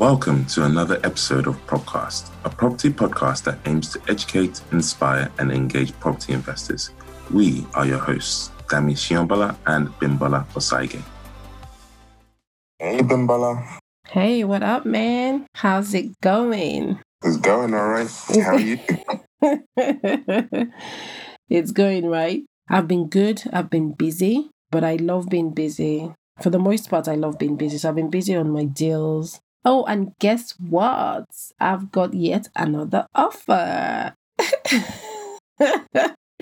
Welcome to another episode of Propcast, a property podcast that aims to educate, inspire, and engage property investors. We are your hosts, Dami Shiombala and Bimbola Osaige. Hey, Bimbola. Hey, what up, man? How's it going? It's going all right. How are you? it's going right. I've been good. I've been busy, but I love being busy. For the most part, I love being busy. So I've been busy on my deals. Oh, and guess what? I've got yet another offer.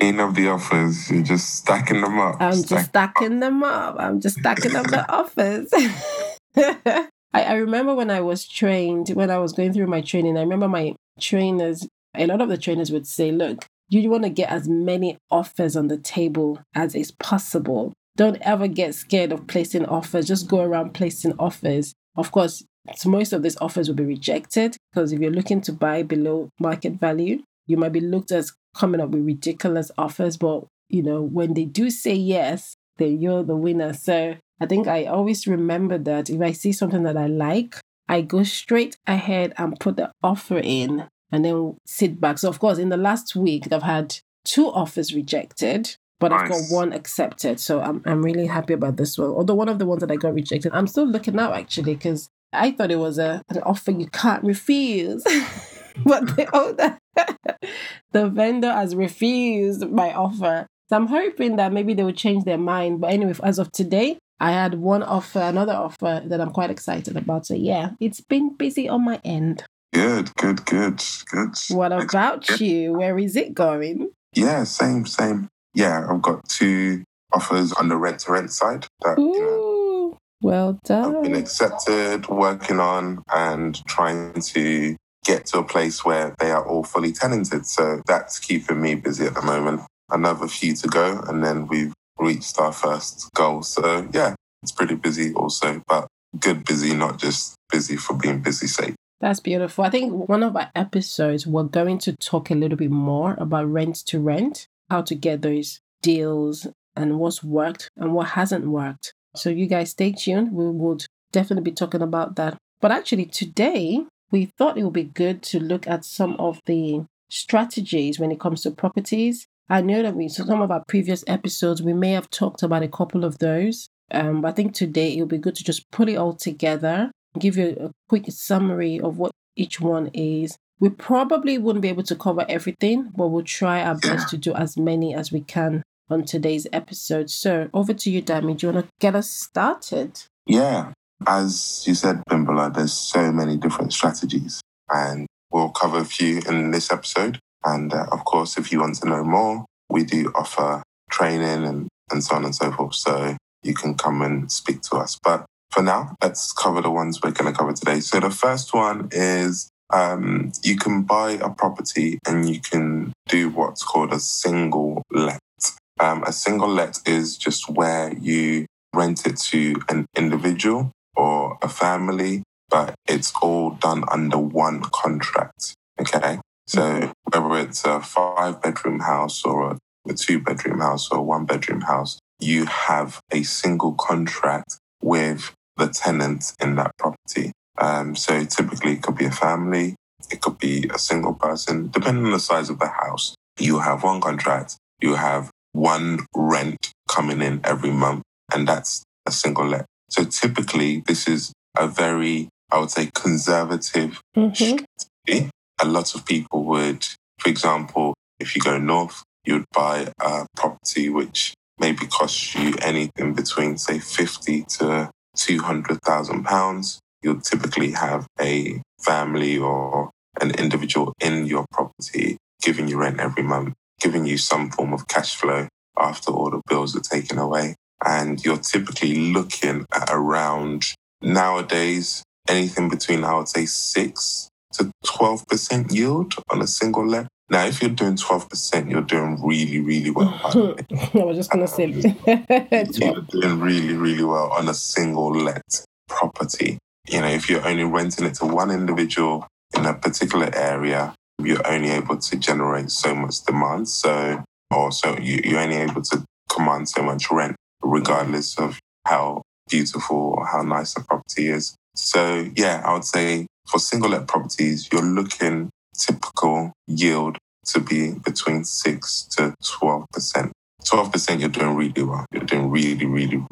Ain't of the offers, you're just stacking them up. I'm just stacking them up. I'm just stacking up the offers. I, I remember when I was trained, when I was going through my training, I remember my trainers, a lot of the trainers would say, look, you want to get as many offers on the table as is possible. Don't ever get scared of placing offers. Just go around placing offers. Of course, most of these offers will be rejected because if you're looking to buy below market value, you might be looked as coming up with ridiculous offers. But, you know, when they do say yes, then you're the winner. So I think I always remember that if I see something that I like, I go straight ahead and put the offer in and then sit back. So, of course, in the last week, I've had two offers rejected, but nice. I've got one accepted. So, I'm, I'm really happy about this one. Although one of the ones that I got rejected, I'm still looking now actually because I thought it was a, an offer you can't refuse. but the owner, the vendor has refused my offer. So I'm hoping that maybe they will change their mind. But anyway, as of today, I had one offer, another offer that I'm quite excited about. So yeah, it's been busy on my end. Good, good, good, good. What about you? Where is it going? Yeah, same, same. Yeah, I've got two offers on the rent to rent side that Ooh, you know, well done. I've been accepted, working on, and trying to get to a place where they are all fully tenanted. So that's keeping me busy at the moment. Another few to go, and then we've reached our first goal. So yeah, it's pretty busy also, but good busy, not just busy for being busy sake. That's beautiful. I think one of our episodes, we're going to talk a little bit more about rent to rent, how to get those deals and what's worked and what hasn't worked. So, you guys stay tuned. We would definitely be talking about that. But actually, today, we thought it would be good to look at some of the strategies when it comes to properties. I know that we, so some of our previous episodes, we may have talked about a couple of those. Um, but I think today it would be good to just put it all together give you a quick summary of what each one is. We probably wouldn't be able to cover everything, but we'll try our best to do as many as we can on today's episode. So over to you, Dami. Do you want to get us started? Yeah. As you said, Bimbola, there's so many different strategies, and we'll cover a few in this episode. And uh, of course, if you want to know more, we do offer training and, and so on and so forth. So you can come and speak to us. But for now, let's cover the ones we're going to cover today. So the first one is um, you can buy a property and you can do what's called a single let. Um, a single let is just where you rent it to an individual or a family, but it's all done under one contract. Okay. So whether it's a five bedroom house or a, a two bedroom house or a one bedroom house, you have a single contract with the tenant in that property. Um, so typically it could be a family, it could be a single person, depending on the size of the house. You have one contract, you have one rent coming in every month, and that's a single let. So typically this is a very, I would say, conservative mm-hmm. strategy. A lot of people would, for example, if you go north, you'd buy a property which maybe costs you anything between, say, 50 to £200,000, you'll typically have a family or an individual in your property giving you rent every month, giving you some form of cash flow after all the bills are taken away. And you're typically looking at around nowadays anything between, I would say, 6 to 12% yield on a single let. Now, if you're doing 12%, you're doing really, really well. I was just going to say, um, you're doing really, really well on a single let property. You know, if you're only renting it to one individual in a particular area, you're only able to generate so much demand. So, or so you, you're only able to command so much rent, regardless of how beautiful or how nice the property is. So yeah, I would say for single let properties, you're looking typical yield to be between six to twelve percent. Twelve percent, you're doing really well. You're doing really, really,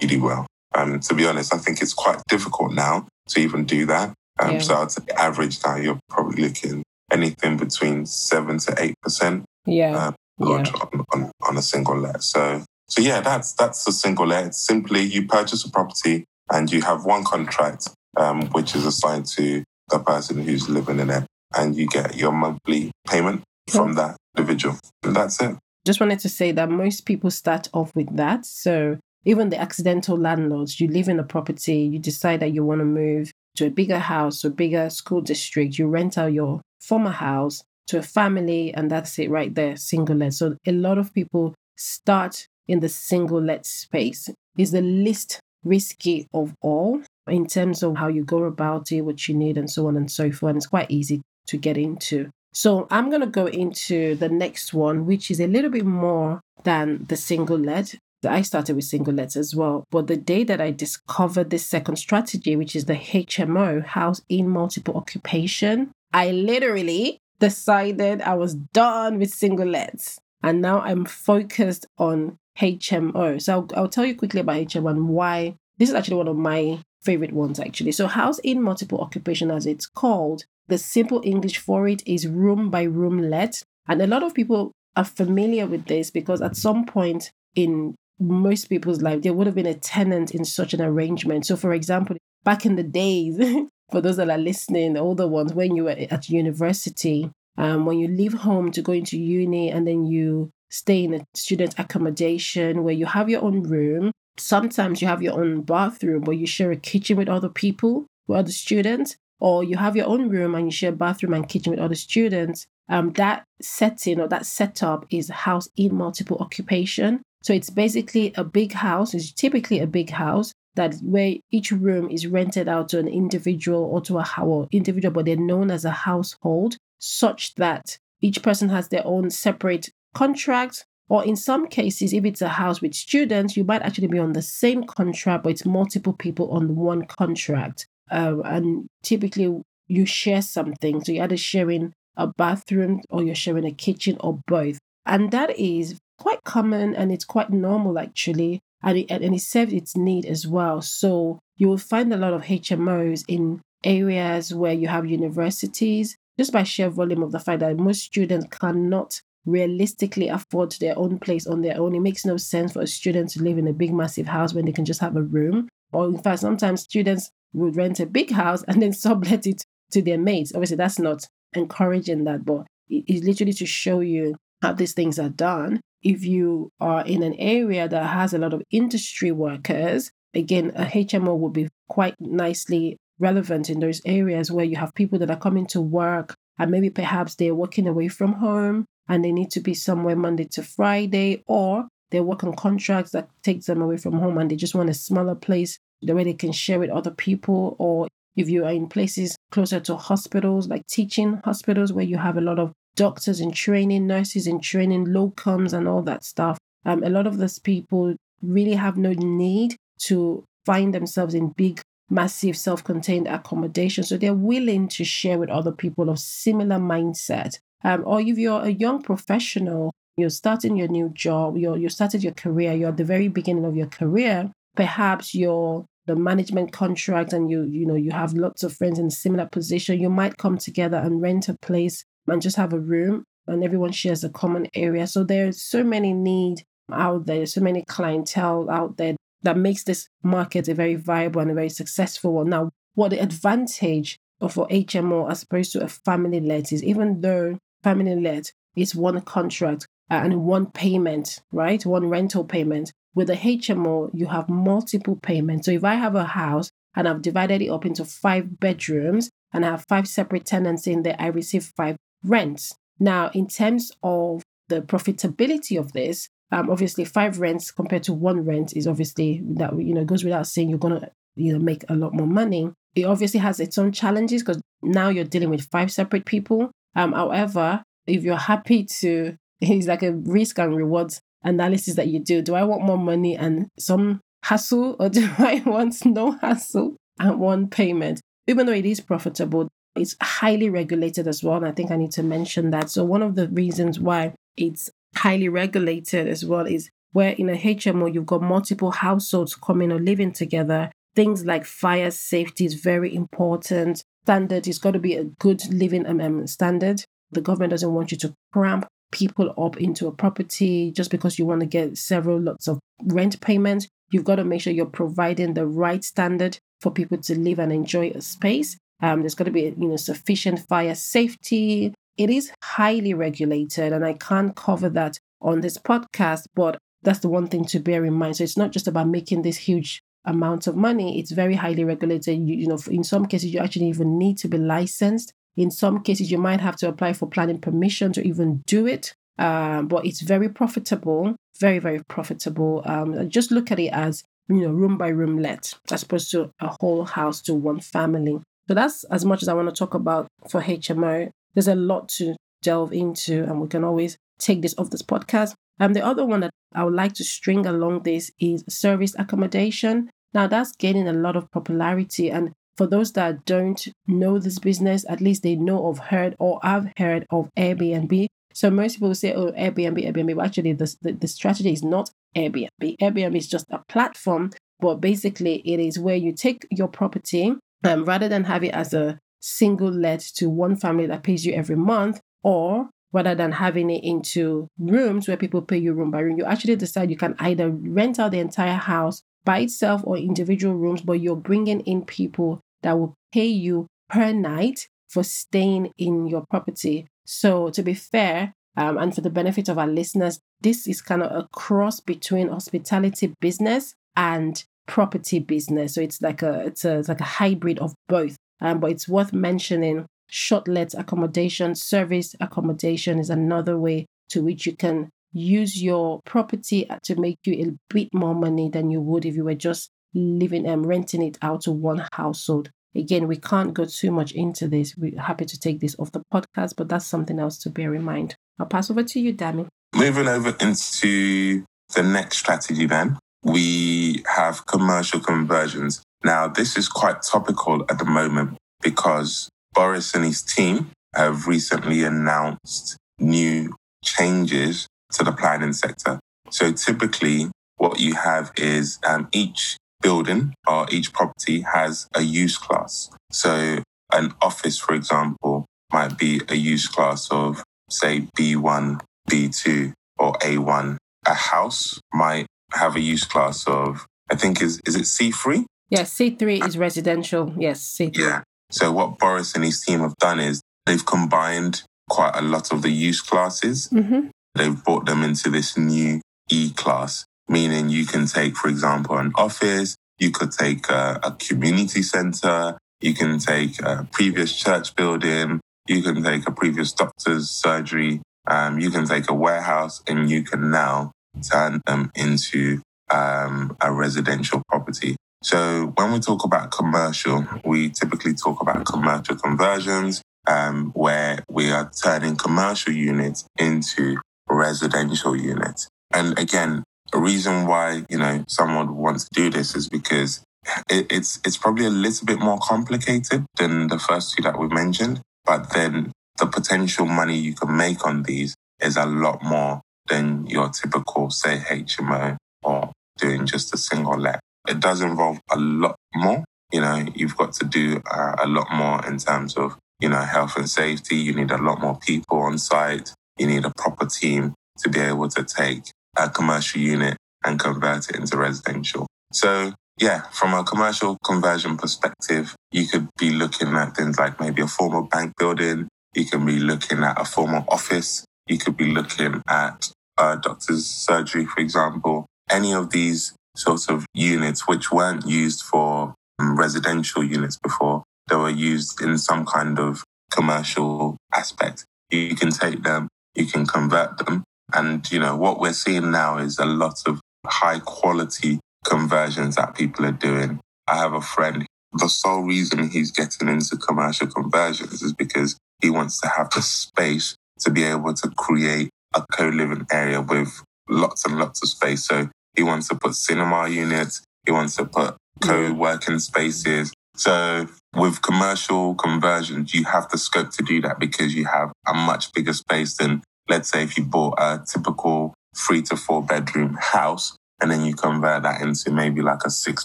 really well. Um, to be honest, I think it's quite difficult now to even do that. Um, Yeah. So I'd say average now, you're probably looking anything between seven to eight percent Yeah. um, good on, on, on a single let. So so yeah, that's that's a single let. It's simply you purchase a property and you have one contract, um, which is assigned to the person who's living in it, and you get your monthly payment from that individual. And that's it. just wanted to say that most people start off with that. So even the accidental landlords, you live in a property, you decide that you want to move to a bigger house or bigger school district, you rent out your former house to a family, and that's it right there, single let. So a lot of people start in the single let space. It's the least risky of all in terms of how you go about it, what you need, and so on and so forth. And it's quite easy to get into. So I'm going to go into the next one, which is a little bit more than the single let. I started with single lets as well. But the day that I discovered this second strategy, which is the HMO, house in multiple occupation, I literally decided I was done with single lets. And now I'm focused on HMO. So I'll, I'll tell you quickly about HMO and why this is actually one of my favorite ones, actually. So, house in multiple occupation, as it's called, the simple English for it is room by room let. And a lot of people are familiar with this because at some point in most people's life, there would have been a tenant in such an arrangement. So, for example, back in the days, for those that are listening, the older ones, when you were at university, um, when you leave home to go into uni and then you stay in a student accommodation where you have your own room, sometimes you have your own bathroom, but you share a kitchen with other people, with other students, or you have your own room and you share bathroom and kitchen with other students. Um, that setting or that setup is house in multiple occupation. So it's basically a big house. It's typically a big house that where each room is rented out to an individual or to a house individual, but they're known as a household, such that each person has their own separate contract. Or in some cases, if it's a house with students, you might actually be on the same contract, but it's multiple people on one contract. Uh, and typically, you share something. So you're either sharing a bathroom or you're sharing a kitchen or both. And that is quite common and it's quite normal actually. And it, and it serves its need as well. So you will find a lot of HMOs in areas where you have universities, just by sheer volume of the fact that most students cannot realistically afford their own place on their own. It makes no sense for a student to live in a big, massive house when they can just have a room. Or in fact, sometimes students would rent a big house and then sublet it to their mates. Obviously, that's not encouraging that, but it's literally to show you how these things are done. If you are in an area that has a lot of industry workers, again, a HMO would be quite nicely relevant in those areas where you have people that are coming to work and maybe perhaps they're working away from home and they need to be somewhere Monday to Friday, or they work on contracts that takes them away from home and they just want a smaller place the way they can share with other people, or if you are in places closer to hospitals, like teaching hospitals where you have a lot of doctors in training, nurses in training, locums, and all that stuff. Um, a lot of those people really have no need to find themselves in big, massive, self contained accommodation. So they're willing to share with other people of similar mindset. Um, or if you're a young professional, you're starting your new job, you're, you started your career, you're at the very beginning of your career, perhaps you're the management contract and you you know you have lots of friends in a similar position you might come together and rent a place and just have a room and everyone shares a common area so there's so many need out there so many clientele out there that makes this market a very viable and a very successful one now what the advantage of a hmo as opposed to a family let is even though family let is one contract uh, and one payment right one rental payment with a HMO, you have multiple payments. So if I have a house and I've divided it up into five bedrooms and I have five separate tenants in there, I receive five rents. Now, in terms of the profitability of this, um, obviously five rents compared to one rent is obviously that you know goes without saying you're gonna you know make a lot more money. It obviously has its own challenges because now you're dealing with five separate people. Um, however, if you're happy to, it's like a risk and rewards analysis that you do. Do I want more money and some hassle or do I want no hassle? and one payment. Even though it is profitable, it's highly regulated as well. And I think I need to mention that. So, one of the reasons why it's highly regulated as well is where in a HMO you've got multiple households coming or living together. Things like fire safety is very important. Standard is got to be a good living um, standard. The government doesn't want you to cramp people up into a property just because you want to get several lots of rent payments. You've got to make sure you're providing the right standard for people to live and enjoy a space. Um, there's got to be you know sufficient fire safety. It is highly regulated, and I can't cover that on this podcast, but that's the one thing to bear in mind. So it's not just about making this huge amount of money. It's very highly regulated. You, you know, in some cases, you actually even need to be licensed. In some cases, you might have to apply for planning permission to even do it. Um, but it's very profitable, very, very profitable. Um, just look at it as, you know, room by room let, as opposed to a whole house to one family. So that's as much as I want to talk about for HMO. There's a lot to delve into, and we can always take this off this podcast. Um, the other one that I would like to string along this is service accommodation. Now that's gaining a lot of popularity, and for those that don't know this business, at least they know of heard or have heard of Airbnb. So most people say, oh, Airbnb, Airbnb. But actually, the, the, the strategy is not Airbnb. Airbnb is just a platform, but basically it is where you take your property um, rather than have it as a single let to one family that pays you every month, or rather than having it into rooms where people pay you room by room, you actually decide you can either rent out the entire house by itself or individual rooms, but you're bringing in people that will pay you per night for staying in your property. So, to be fair, um, and for the benefit of our listeners, this is kind of a cross between hospitality business and property business. So it's like a it's a it's like a hybrid of both. Um, but it's worth mentioning short let accommodation, service accommodation is another way to which you can use your property to make you a bit more money than you would if you were just living and um, renting it out to one household. Again, we can't go too much into this. We're happy to take this off the podcast, but that's something else to bear in mind. I'll pass over to you, Dami. Moving over into the next strategy, then, we have commercial conversions. Now, this is quite topical at the moment because Boris and his team have recently announced new changes to the planning sector. So typically, what you have is um, each building or each property has a use class. So an office, for example, might be a use class of, say, B1, B2, or A1. A house might have a use class of, I think, is, is it C3? Yes, C3 is residential. Yes, C3. Yeah. So what Boris and his team have done is they've combined quite a lot of the use classes. Mm-hmm. They've brought them into this new E class meaning you can take, for example, an office, you could take a, a community center, you can take a previous church building, you can take a previous doctor's surgery, um, you can take a warehouse, and you can now turn them into um, a residential property. So when we talk about commercial, we typically talk about commercial conversions, um, where we are turning commercial units into residential units. And again, a reason why, you know, someone would want to do this is because it, it's, it's probably a little bit more complicated than the first two that we mentioned. But then the potential money you can make on these is a lot more than your typical, say, HMO or doing just a single let. It does involve a lot more. You know, you've got to do uh, a lot more in terms of, you know, health and safety. You need a lot more people on site. You need a proper team to be able to take a commercial unit and convert it into residential. So yeah, from a commercial conversion perspective, you could be looking at things like maybe a former bank building. You can be looking at a former office. You could be looking at a doctor's surgery, for example. Any of these sorts of units which weren't used for um, residential units before, they were used in some kind of commercial aspect. You can take them, you can convert them, and, you know, what we're seeing now is a lot of high quality conversions that people are doing. I have a friend, the sole reason he's getting into commercial conversions is because he wants to have the space to be able to create a co living area with lots and lots of space. So he wants to put cinema units, he wants to put co working spaces, So with commercial conversions, you have the scope to do that because you have a much bigger space than, let's say, if you bought a typical three to four bedroom house and then you convert that into maybe like a six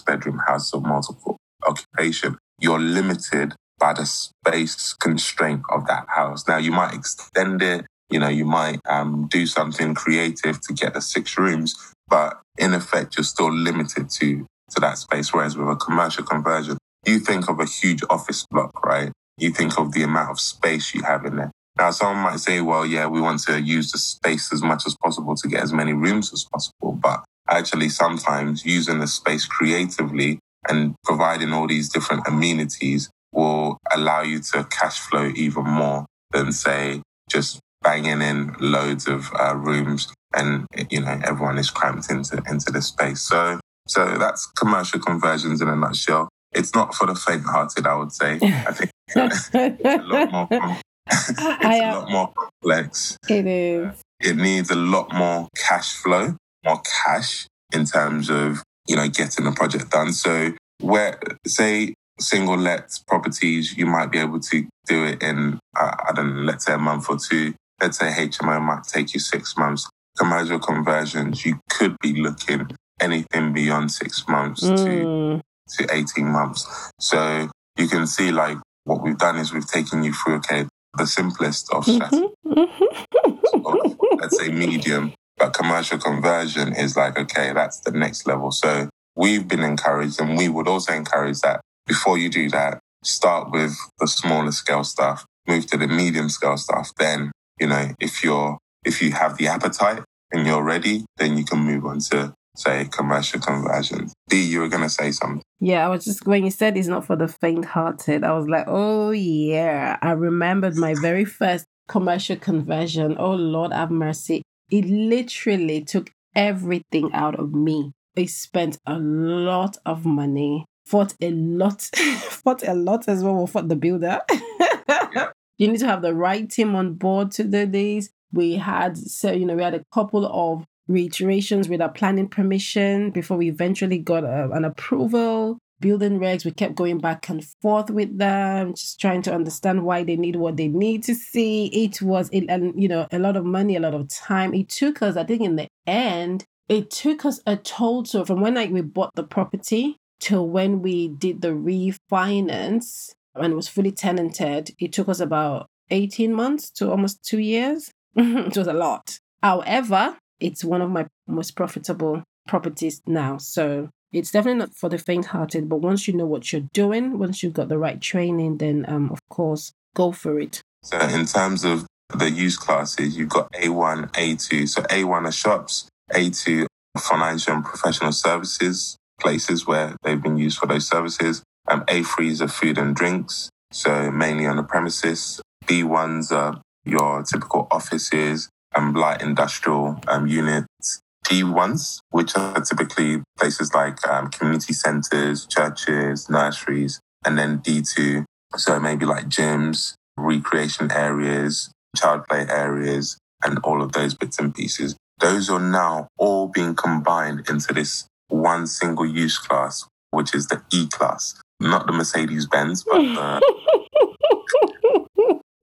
bedroom house of multiple occupation. You're limited by the space constraint of that house. Now you might extend it, you know, you might um, do something creative to get the six rooms, but in effect, you're still limited to to that space. Whereas with a commercial conversion, you think of a huge office block, right? You think of the amount of space you have in there. Now, someone might say, well, yeah, we want to use the space as much as possible to get as many rooms as possible. But actually, sometimes using the space creatively and providing all these different amenities will allow you to cash flow even more than, say, just banging in loads of uh, rooms and, you know, everyone is cramped into, into the space. So, so that's commercial conversions in a nutshell. It's not for the faint-hearted, I would say. I think it's a lot more. it's a lot more complex. It is. It needs a lot more cash flow, more cash in terms of you know getting the project done. So where say single let properties, you might be able to do it in uh, I don't know, let's say a month or two. Let's say HMO might take you six months. Commercial conversions, you could be looking anything beyond six months mm. to to 18 months. So you can see like what we've done is we've taken you through, okay, the simplest of strategies, mm-hmm. let's say medium, but commercial conversion is like, okay, that's the next level. So we've been encouraged and we would also encourage that before you do that, start with the smaller scale stuff, move to the medium scale stuff. Then, you know, if you're, if you have the appetite and you're ready, then you can move on to say commercial conversions. D, you were to say something. Yeah, I was just, when you said it's not for the faint hearted, I was like, oh, yeah. I remembered my very first commercial conversion. Oh, Lord have mercy. It literally took everything out of me. I spent a lot of money, fought a lot, fought a lot as well We fought the builder. You need to have the right team on board to do this. We had, so, you know, we had a couple of reiterations with our planning permission before we eventually got a, uh, an approval. Building regs, we kept going back and forth with them, just trying to understand why they need what they need to see. It was, it, and you know, a lot of money, a lot of time. It took us, I think, in the end, it took us a total from when like we bought the property till when we did the refinance and it was fully tenanted. It took us about 18 months to almost two years. it was a lot. However, it's one of my most profitable properties now. So it's definitely not for the faint hearted, but once you know what you're doing, once you've got the right training, then um, of course, go for it. So, in terms of the use classes, you've got A1, A2. So, A1 are shops, A2 financial and professional services, places where they've been used for those services. Um, A3s are food and drinks, so mainly on the premises. B1s are your typical offices, and light industrial um, units. D1s, which are typically places like um, community centers, churches, nurseries, and then D2, so maybe like gyms, recreation areas, child play areas, and all of those bits and pieces. Those are now all being combined into this one single use class, which is the E class. Not the Mercedes Benz, but the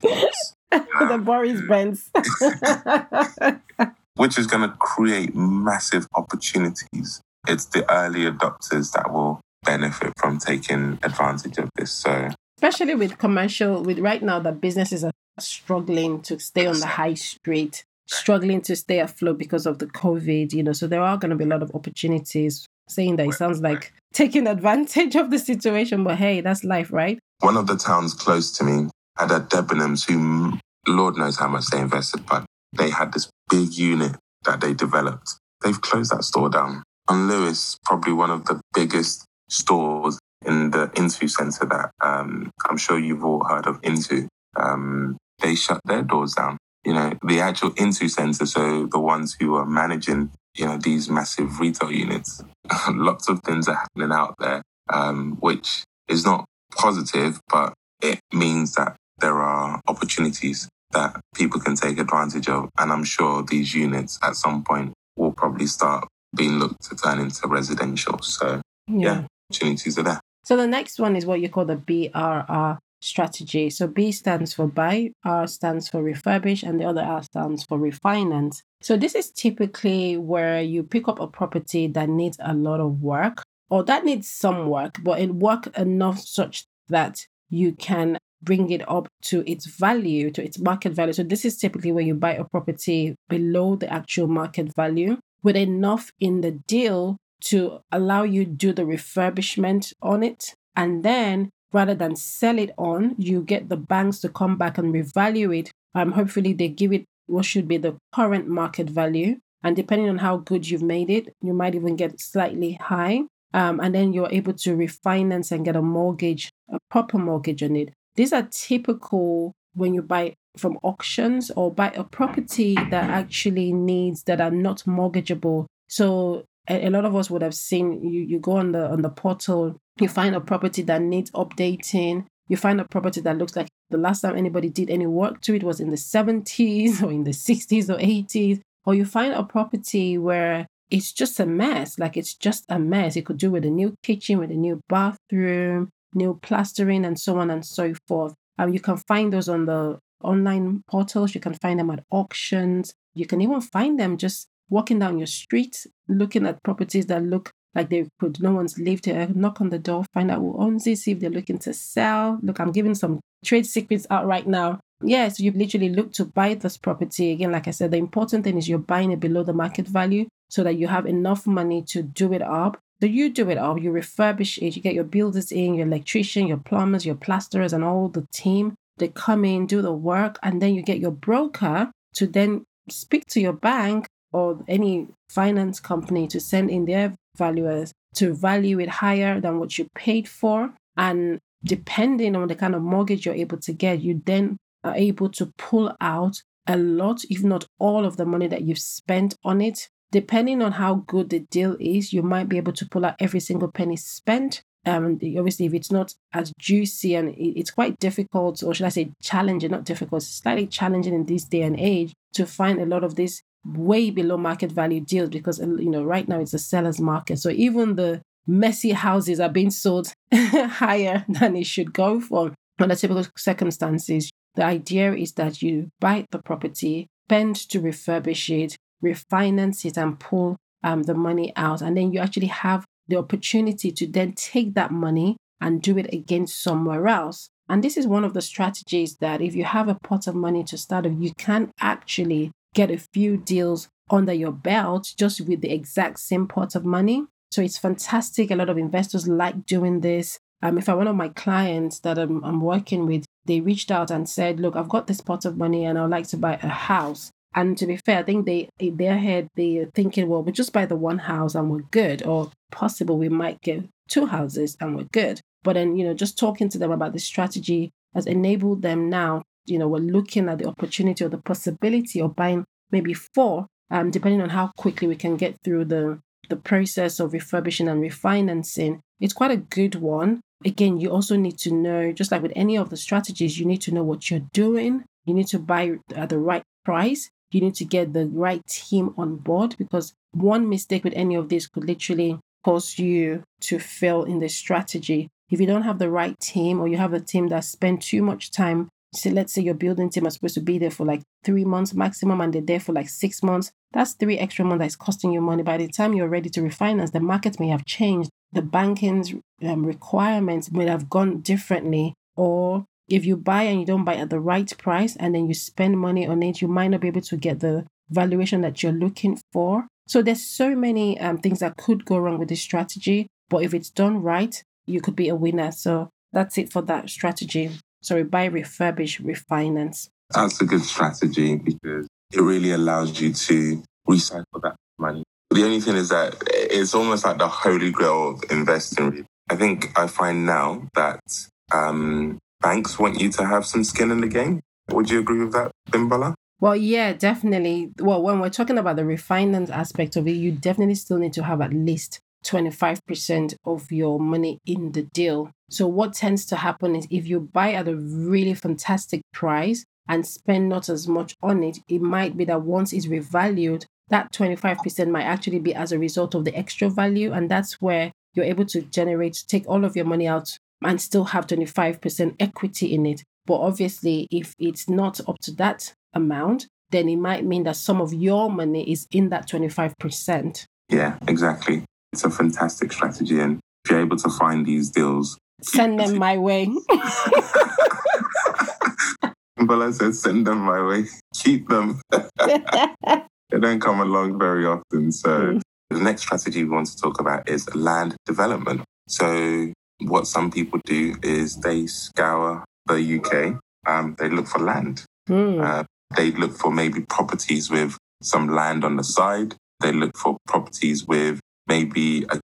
the Boris Benz. Which is going to create massive opportunities. It's the early adopters that will benefit from taking advantage of this. So, especially with commercial, with right now that businesses are struggling to stay on the high street, struggling to stay afloat because of the COVID, you know, so there are going to be a lot of opportunities. Saying that it sounds like taking advantage of the situation, but hey, that's life, right? One of the towns close to me had a Debenhams who Lord knows how much they invested, but they had this big unit that they developed. They've closed that store down. John Lewis, probably one of the biggest stores in the Intu Centre that um, I'm sure you've all heard of Intu. Um, they shut their doors down. You know, the actual Intu Centre, so the ones who are managing, you know, these massive retail units, lots of things are happening out there, um, which is not positive, but it means that there are opportunities that people can take advantage of. And I'm sure these units at some point will probably start being looked to turn into residential. So, yeah, yeah opportunities are there. So the next one is what you call the BRR strategy. So B stands for buy, R stands for refurbish, and the other R stands for refinance. So this is typically where you pick up a property that needs a lot of work or that needs some work, but it work enough such that you can bring it up to its value, to its market value. So this is typically where you buy a property below the actual market value with enough in the deal to allow you do the refurbishment on it. And then rather than sell it on, you get the banks to come back and revalue it. Um, hopefully they give it what should be the current market value. And depending on how good you've made it, you might even get slightly high. Um, and then you're able to refinance and get a mortgage, a proper mortgage on it. These are typical when you buy from auctions or buy a property that actually needs that are not mortgageable. So a, lot of us would have seen you you go on the on the portal, you find a property that needs updating, you find a property that looks like the last time anybody did any work to it was in the 70s or in the 60s or 80s, or you find a property where it's just a mess. Like it's just a mess. You could do with a new kitchen, with a new bathroom, new plastering, and so on and so forth. Um, you can find those on the online portals. You can find them at auctions. You can even find them just walking down your street, looking at properties that look like they could no one's lived here. Knock on the door, find out who owns it, see if they're looking to sell. Look, I'm giving some trade secrets out right now. Yes, yeah, so you've literally looked to buy this property. Again, like I said, the important thing is you're buying it below the market value so that you have enough money to do it up so you do it all. You refurbish it. You get your builders in, your electrician, your plumbers, your plasterers, and all the team. They come in, do the work, and then you get your broker to then speak to your bank or any finance company to send in their valuers to value it higher than what you paid for. And depending on the kind of mortgage you're able to get, you then are able to pull out a lot, if not all of the money that you've spent on it depending on how good the deal is, you might be able to pull out every single penny spent. Um, obviously, if it's not as juicy and it's quite difficult, or should I say challenging, not difficult, slightly challenging in this day and age to find a lot of these way below market value deals because, you know, right now it's a seller's market. So even the messy houses are being sold higher than it should go for. Under typical circumstances, the idea is that you buy the property, spend to refurbish it, refinance it and pull um, the money out. And then you actually have the opportunity to then take that money and do it again somewhere else. And this is one of the strategies that if you have a pot of money to start with, you can actually get a few deals under your belt just with the exact same pot of money. So it's fantastic. A lot of investors like doing this. Um, if I one of my clients that I'm, I'm working with, they reached out and said, Look, I've got this pot of money and I'd like to buy a house. And to be fair, I think they in their head they're thinking, well, we just buy the one house and we're good, or possible we might get two houses and we're good. But then, you know, just talking to them about the strategy has enabled them now, you know, we're looking at the opportunity or the possibility of buying maybe four, um, depending on how quickly we can get through the the process of refurbishing and refinancing. It's quite a good one. Again, you also need to know, just like with any of the strategies, you need to know what you're doing. You need to buy at the right price you need to get the right team on board because one mistake with any of this could literally cause you to fail in the strategy. If you don't have the right team or you have a team that spend too much time, say let's say your building team is supposed to be there for like three months maximum and they're there for like six months, that's three extra months that's costing you money. By the time you're ready to refinance, the market may have changed. The banking's um, requirements may have gone differently, or if you buy and you don't buy at the right price and then you spend money on it, you might not be able to get the valuation that you're looking for. So there's so many um, things that could go wrong with this strategy, but if it's done right, you could be a winner. So that's it for that strategy. Sorry, buy, refurbish, refinance. That's a good strategy because it really allows you to recycle that money. The only thing is that it's almost like the holy grail of investing. I think I find now that um, banks want you to have some skin in the game. Would you agree with that, Bimbola? Well, yeah, definitely. Well, when we're talking about the refinance aspect of it, you definitely still need to have at least 25% of your money in the deal. So, what tends to happen is if you buy at a really fantastic price and spend not as much on it, it might be that once it's revalued, that 25% might actually be as a result of the extra value. And that's where you're able to generate, take all of your money out and still have 25% equity in it. But obviously, if it's not up to that amount, then it might mean that some of your money is in that 25%. Yeah, exactly. It's a fantastic strategy. And if you're able to find these deals, send them my way. but I said, send them my way. Keep them. they don't come along very often. So, mm. the next strategy we want to talk about is land development. So, what some people do is they scour the UK, um, they look for land. Mm. Uh, they look for maybe properties with some land on the side. They look for properties with maybe a,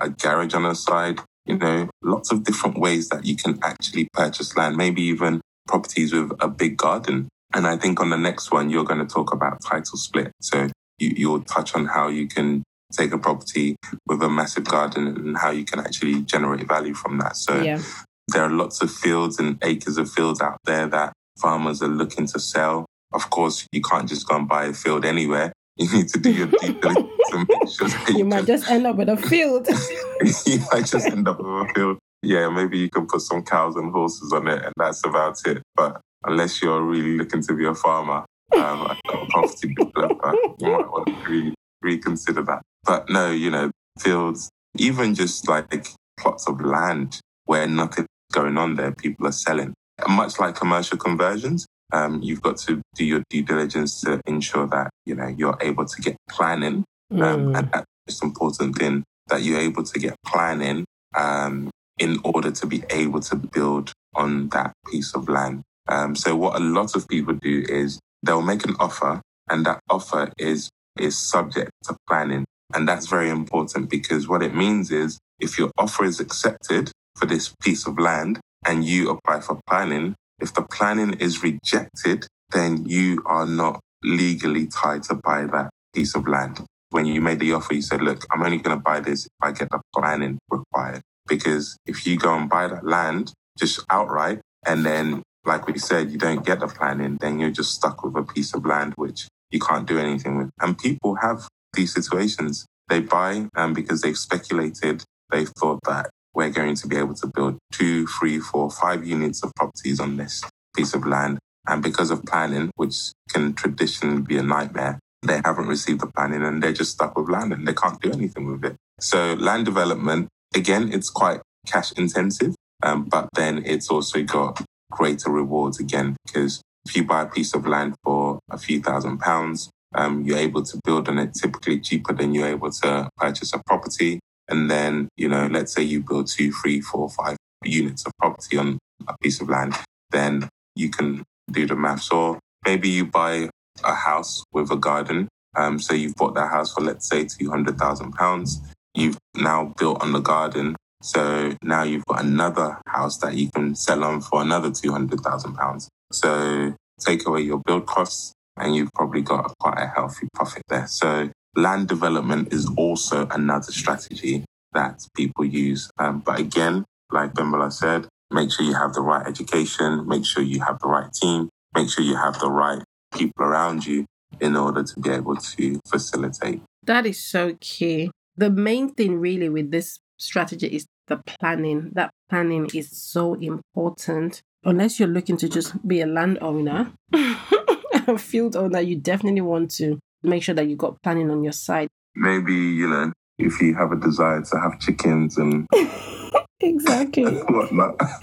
a garage on the side. You know, lots of different ways that you can actually purchase land, maybe even properties with a big garden. And I think on the next one, you're going to talk about title split. So you, you'll touch on how you can take a property with a massive garden and how you can actually generate value from that. So yeah. there are lots of fields and acres of fields out there that farmers are looking to sell. Of course, you can't just go and buy a field anywhere. You need to do your due diligence and make sure you, you might just end up with a field. you might just end up with a field. Yeah, maybe you can put some cows and horses on it, and that's about it. But unless you're really looking to be a farmer, um, a property developer, you might want to really reconsider that. But no, you know, fields, even just like plots of land where nothing's going on there, people are selling. much like commercial conversions, um, you've got to do your due diligence to ensure that you know you're able to get planning, um, mm. and that's the most important thing that you're able to get planning um, in order to be able to build on that piece of land. Um, so what a lot of people do is they'll make an offer, and that offer is is subject to planning, and that's very important because what it means is if your offer is accepted for this piece of land and you apply for planning, if the planning is rejected, then you are not legally tied to buy that piece of land. When you made the offer, you said, look, I'm only going to buy this if I get the planning required. Because if you go and buy that land just outright, and then, like we said, you don't get the planning, then you're just stuck with a piece of land which you can't do anything with. And people have these situations. They buy um, because they've speculated, they've thought that we're going to be able to build two, three, four, five units of properties on this piece of land. And because of planning, which can traditionally be a nightmare, they haven't received the planning and they're just stuck with land and they can't do anything with it. So land development, again, it's quite cash intensive, um, but then it's also got greater rewards again, because if you buy a piece of land for a few thousand pounds, um, you're able to build on it typically cheaper than you're able to purchase a property. And then, you know, let's say you build two, three, four, five units of property on a piece of land, then you can do the maths. Or maybe you buy a house with a garden. Um, so you've bought that house for, let's say, £200,000. You've now built on the garden. So now you've got another house that you can sell on for another £200,000. So take away your build costs and you've probably got quite a healthy profit there. So land development is also another strategy that people use. Um, but again, like Bimbola said, make sure you have the right education, make sure you have the right team, make sure you have the right people around you in order to be able to facilitate. That is so key. The main thing really with this strategy is the planning. That planning is so important. Unless you're looking to just be a landowner, a field owner, you definitely want to make sure that you got planning on your side. Maybe, you know, if you have a desire to have chickens and exactly whatnot,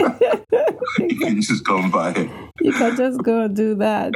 you can just go and buy it. You can just go and do that.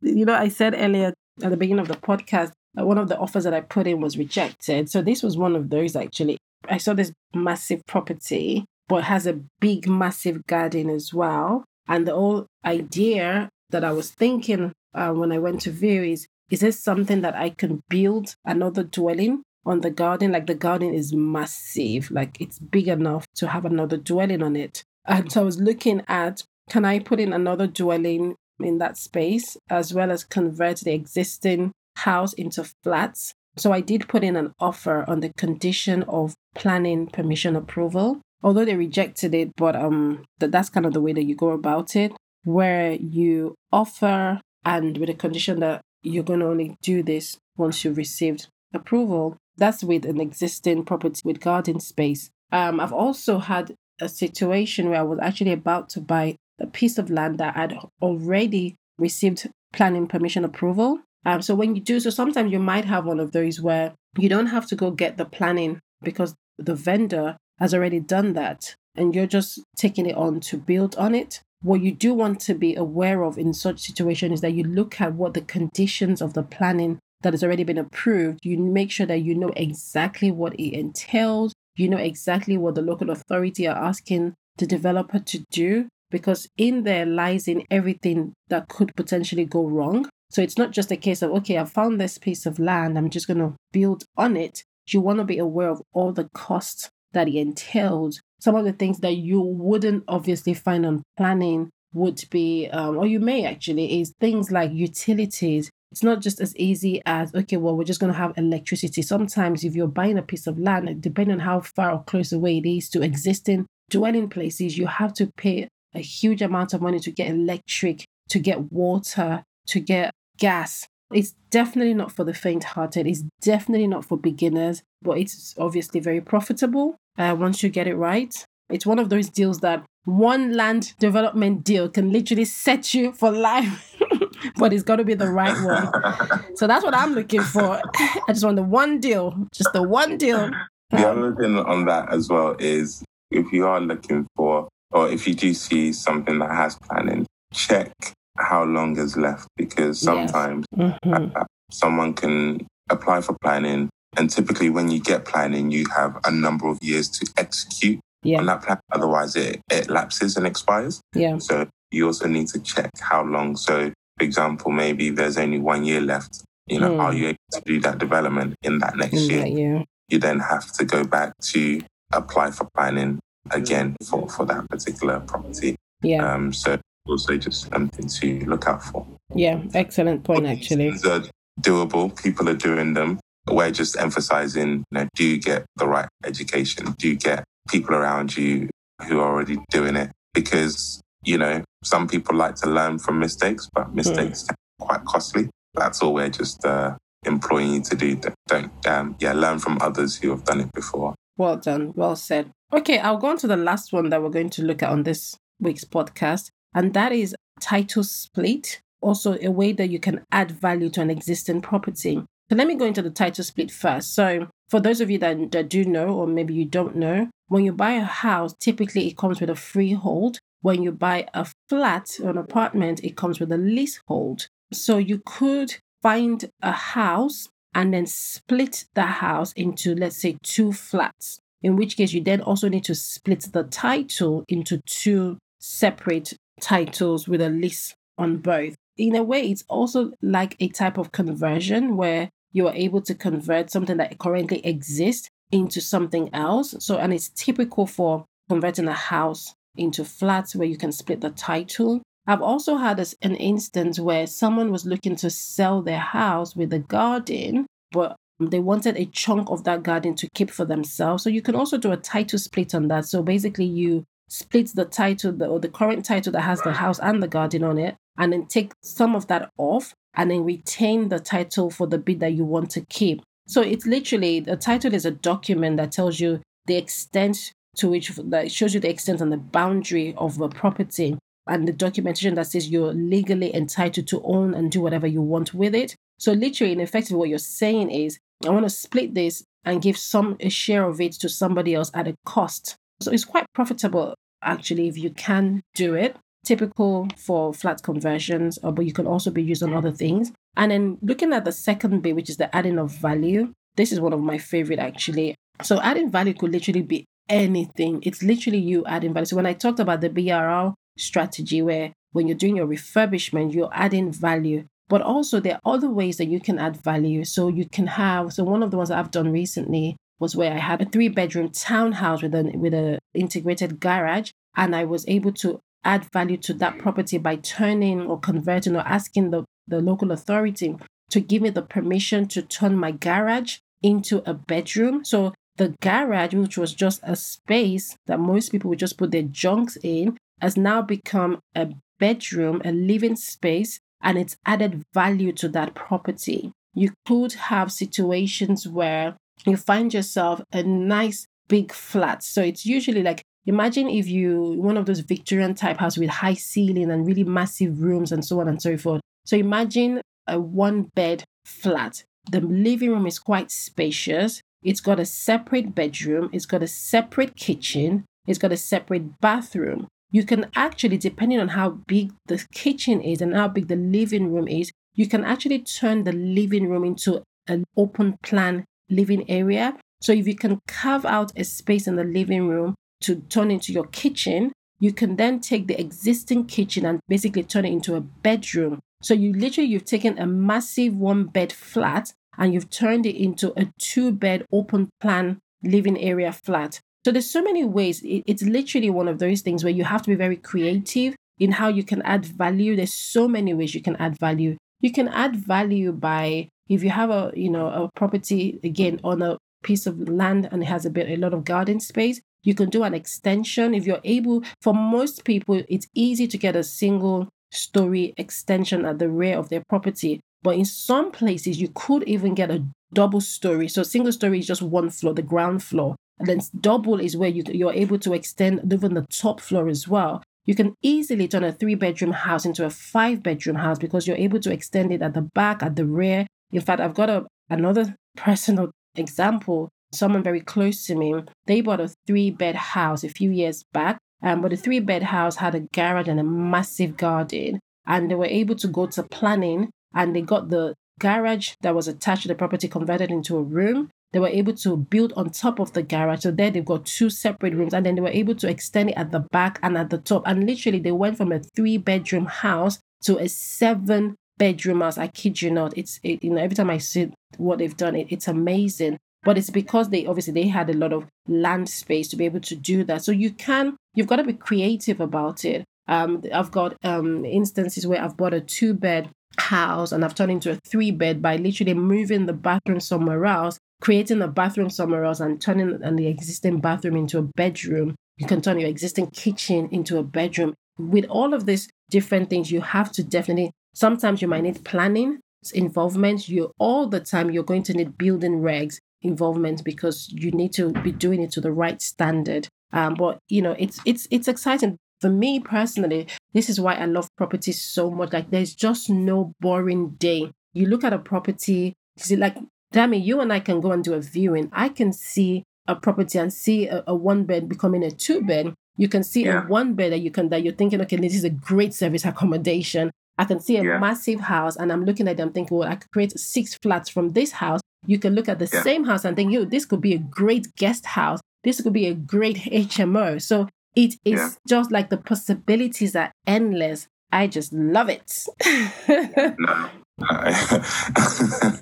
You know, I said earlier at the beginning of the podcast, one of the offers that I put in was rejected. So this was one of those actually. I saw this massive property, but has a big, massive garden as well. And the whole idea that I was thinking uh, when I went to view is is this something that I can build another dwelling on the garden? Like the garden is massive, like it's big enough to have another dwelling on it. And so I was looking at can I put in another dwelling in that space as well as convert the existing house into flats? So I did put in an offer on the condition of planning permission approval. Although they rejected it, but um that, that's kind of the way that you go about it, where you offer and with the condition that you're going to only do this once you've received approval. that's with an existing property with garden space. Um, I've also had a situation where I was actually about to buy a piece of land that I'd already received planning permission approval. Um, so when you do, so sometimes you might have one of those where you don't have to go get the planning because the vendor has already done that and you're just taking it on to build on it. What you do want to be aware of in such situation is that you look at what the conditions of the planning that has already been approved. You make sure that you know exactly what it entails. You know exactly what the local authority are asking the developer to do because in there lies in everything that could potentially go wrong. So it's not just a case of, okay, I found this piece of land, I'm just going to build on it. You want to be aware of all the costs that it entails. Some of the things that you wouldn't obviously find on planning would be, um, or you may actually, is things like utilities. It's not just as easy as, okay, well, we're just going to have electricity. Sometimes, if you're buying a piece of land, depending on how far or close away it is to existing dwelling places, you have to pay a huge amount of money to get electric, to get water, to get gas. It's definitely not for the faint hearted. It's definitely not for beginners, but it's obviously very profitable uh, once you get it right. It's one of those deals that one land development deal can literally set you for life, but it's got to be the right one. so that's what I'm looking for. I just want the one deal, just the one deal. The other thing on that as well is if you are looking for, or if you do see something that has planning, check how long is left because sometimes yes. mm-hmm. someone can apply for planning. And typically, when you get planning, you have a number of years to execute yeah. on that plan. Otherwise, it, it lapses and expires. Yeah. So you also need to check how long. So, for example, maybe there's only one year left. You know, mm. are you able to do that development in that next in year? That year? You then have to go back to apply for planning again for, for that particular property. Yeah. Um, so also just something to look out for. Yeah, excellent point actually. Are doable. People are doing them. We're just emphasizing, you know, do get the right education? Do get people around you who are already doing it? Because, you know, some people like to learn from mistakes, but mistakes mm. are quite costly. That's all we're just uh, employing you to do. Don't, um, yeah, learn from others who have done it before. Well done. Well said. Okay, I'll go on to the last one that we're going to look at on this week's podcast, and that is title split, also a way that you can add value to an existing property. So let me go into the title split first. So for those of you that, that do know, or maybe you don't know, when you buy a house, typically it comes with a freehold. When you buy a flat or an apartment, it comes with a leasehold. So you could find a house and then split the house into, let's say, two flats in which case you then also need to split the title into two separate titles with a lease on both. In a way, it's also like a type of conversion where you are able to convert something that currently exists into something else. So, and it's typical for converting a house into flats where you can split the title. I've also had an instance where someone was looking to sell their house with a garden, but they wanted a chunk of that garden to keep for themselves. So you can also do a title split on that. So basically, you split the title or the current title that has the house and the garden on it, and then take some of that off and then retain the title for the bit that you want to keep. So it's literally the title is a document that tells you the extent to which that shows you the extent and the boundary of the property and the documentation that says you're legally entitled to own and do whatever you want with it. So literally and effectively what you're saying is I want to split this and give some a share of it to somebody else at a cost. So it's quite profitable actually if you can do it. Typical for flat conversions, uh, but you can also be used on other things. And then looking at the second bit, which is the adding of value. This is one of my favorite actually. So adding value could literally be anything. It's literally you adding value. So when I talked about the BRL strategy, where when you're doing your refurbishment, you're adding value. But also, there are other ways that you can add value. So you can have, so one of the ones I've done recently was where I had a three bedroom townhouse with an with a integrated garage, and I was able to add value to that property by turning or converting or asking the, the local authority to give me the permission to turn my garage into a bedroom. So the garage, which was just a space that most people would just put their junks in, has now become a bedroom, a living space and it's added value to that property. You could have situations where you find yourself a nice big flat. So it's usually like imagine if you one of those Victorian type house with high ceiling and really massive rooms and so on and so forth. So imagine a one bed flat. The living room is quite spacious. It's got a separate bedroom, it's got a separate kitchen, it's got a separate bathroom. You can actually, depending on how big the kitchen is and how big the living room is, you can actually turn the living room into an open plan living area. So if you can carve out a space in the living room to turn into your kitchen, you can then take the existing kitchen and basically turn it into a bedroom. So you literally you've taken a massive one bed flat and you've turned it into a two bed open plan living area flat. So there's so many ways. It's literally one of those things where you have to be very creative in how you can add value. There's so many ways you can add value. You can add value by if you have a you know a property again on a piece of land and it has a bit a lot of garden space you can do an extension. If you're able for most people it's easy to get a single story extension at the rear of their property. But in some places you could even get a double story. So single story is just one floor the ground floor. And then double is where you, you're able to extend even the top floor as well. You can easily turn a three bedroom house into a five bedroom house because you're able to extend it at the back at the rear. In fact, I've got a, another personal example. Someone very close to me, they bought a three bed house a few years back. Um, but the three bed house had a garage and a massive garden. And they were able to go to planning and they got the garage that was attached to the property converted into a room. They were able to build on top of the garage. So there they've got two separate rooms. And then they were able to extend it at the back and at the top. And literally, they went from a three bedroom house to a seven bedroom house. I kid you not. It's it, you know every time I see what they've done, it, it's amazing. But it's because they obviously they had a lot of land space to be able to do that. So you can you've got to be creative about it. Um, I've got um instances where I've bought a two bed house and I've turned into a three bed by literally moving the bathroom somewhere else, creating a bathroom somewhere else, and turning and the existing bathroom into a bedroom. You can turn your existing kitchen into a bedroom. With all of these different things, you have to definitely Sometimes you might need planning involvement. You all the time you're going to need building regs involvement because you need to be doing it to the right standard. Um, but you know, it's it's it's exciting for me personally. This is why I love property so much. Like, there's just no boring day. You look at a property, see, like, Dami, you and I can go and do a viewing. I can see a property and see a, a one bed becoming a two bed. You can see yeah. a one bed that you can that you're thinking, okay, this is a great service accommodation. I can see a yeah. massive house and I'm looking at them thinking, well, I could create six flats from this house. You can look at the yeah. same house and think, yo, this could be a great guest house. This could be a great HMO. So it is yeah. just like the possibilities are endless. I just love it. no.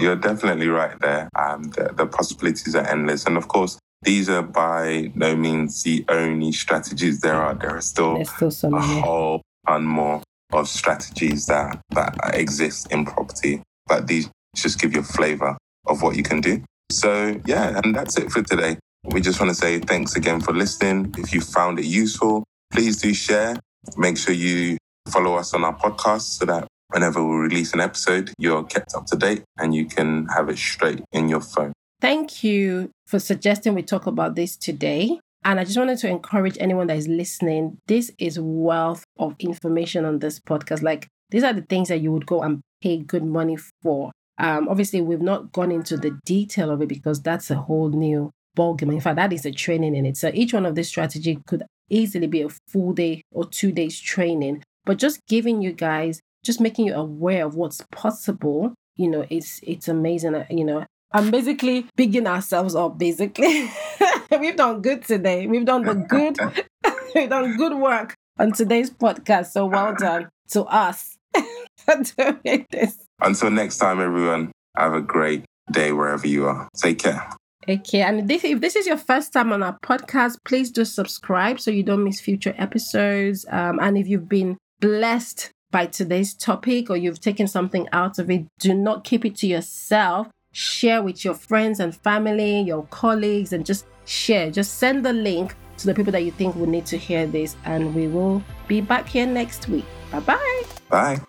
You're definitely right there. Um, the, the possibilities are endless. And of course, these are by no means the only strategies there are. There are still, still a whole ton more of strategies that, that exist in property. But these just give you a flavor of what you can do. So, yeah, and that's it for today. We just want to say thanks again for listening. If you found it useful, please do share. Make sure you follow us on our podcast so that whenever we release an episode, you're kept up to date and you can have it straight in your phone. Thank you for suggesting we talk about this today. And I just wanted to encourage anyone that is listening. This is wealth of information on this podcast. Like these are the things that you would go and pay good money for. Um, obviously, we've not gone into the detail of it because that's a whole new ballgame. In fact, that is a training in it. So each one of these strategy could easily be a full day or two days training. But just giving you guys, just making you aware of what's possible, you know, it's it's amazing. You know, I'm basically bigging ourselves up. Basically, we've done good today. We've done the good. we've done good work on today's podcast. So well done to us for doing this. Until next time, everyone. Have a great day wherever you are. Take care. Okay, and this, if this is your first time on our podcast, please do subscribe so you don't miss future episodes. Um, and if you've been blessed by today's topic or you've taken something out of it, do not keep it to yourself share with your friends and family, your colleagues, and just share. Just send the link to the people that you think will need to hear this. And we will be back here next week. Bye-bye. Bye.